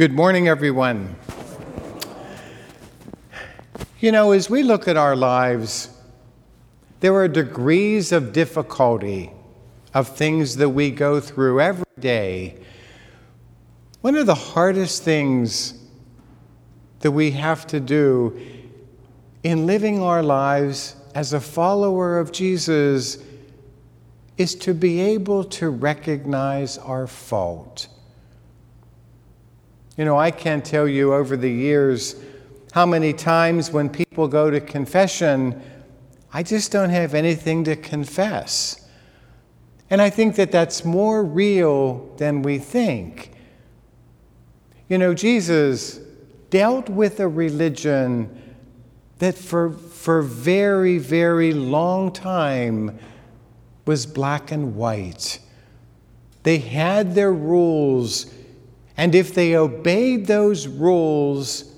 Good morning, everyone. You know, as we look at our lives, there are degrees of difficulty of things that we go through every day. One of the hardest things that we have to do in living our lives as a follower of Jesus is to be able to recognize our fault. You know, I can't tell you over the years how many times when people go to confession, I just don't have anything to confess. And I think that that's more real than we think. You know, Jesus dealt with a religion that for, for very, very long time was black and white. They had their rules and if they obeyed those rules,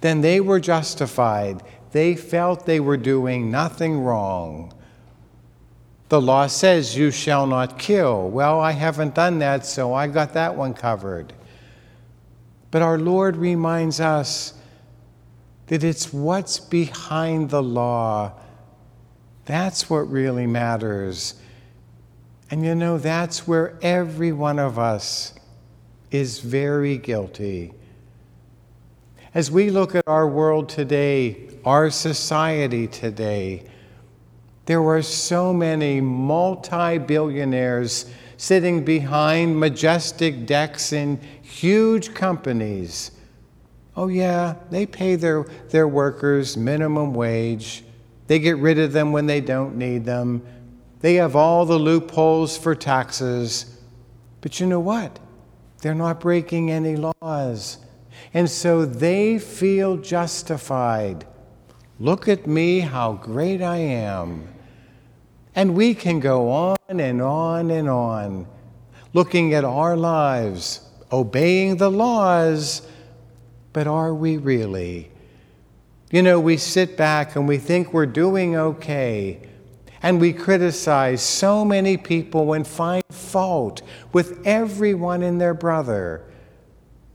then they were justified. They felt they were doing nothing wrong. The law says, You shall not kill. Well, I haven't done that, so I got that one covered. But our Lord reminds us that it's what's behind the law. That's what really matters. And you know, that's where every one of us is very guilty. As we look at our world today, our society today, there are so many multi billionaires sitting behind majestic decks in huge companies. Oh, yeah, they pay their, their workers minimum wage. They get rid of them when they don't need them. They have all the loopholes for taxes. But you know what? They're not breaking any laws. And so they feel justified. Look at me, how great I am. And we can go on and on and on, looking at our lives, obeying the laws, but are we really? You know, we sit back and we think we're doing okay, and we criticize so many people and find fault with everyone and their brother.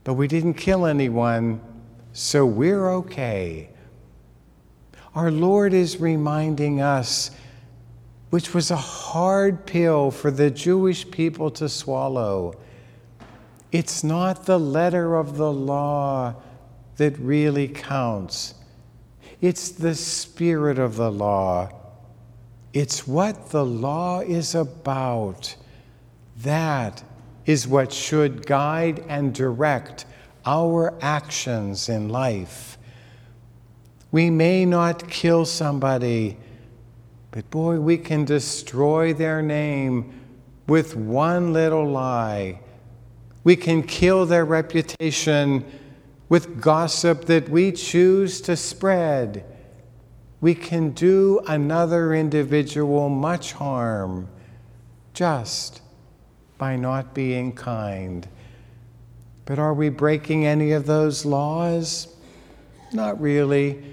But we didn't kill anyone, so we're okay. Our Lord is reminding us, which was a hard pill for the Jewish people to swallow. It's not the letter of the law that really counts. It's the spirit of the law. It's what the law is about. That is what should guide and direct our actions in life. We may not kill somebody, but boy, we can destroy their name with one little lie. We can kill their reputation with gossip that we choose to spread. We can do another individual much harm just by not being kind. But are we breaking any of those laws? Not really.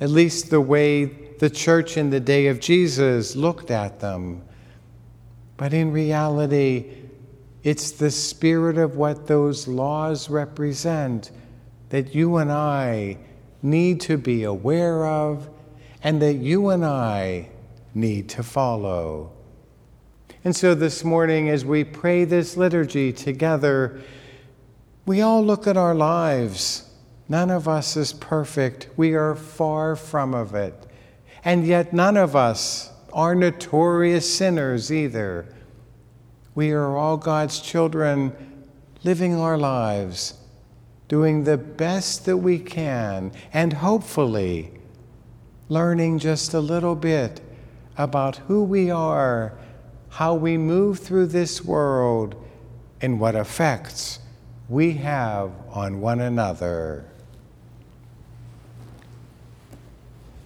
At least the way the church in the day of Jesus looked at them. But in reality, it's the spirit of what those laws represent that you and I need to be aware of and that you and I need to follow. And so this morning, as we pray this liturgy together, we all look at our lives. None of us is perfect. We are far from of it. And yet, none of us are notorious sinners either. We are all God's children living our lives, doing the best that we can, and hopefully learning just a little bit about who we are how we move through this world and what effects we have on one another.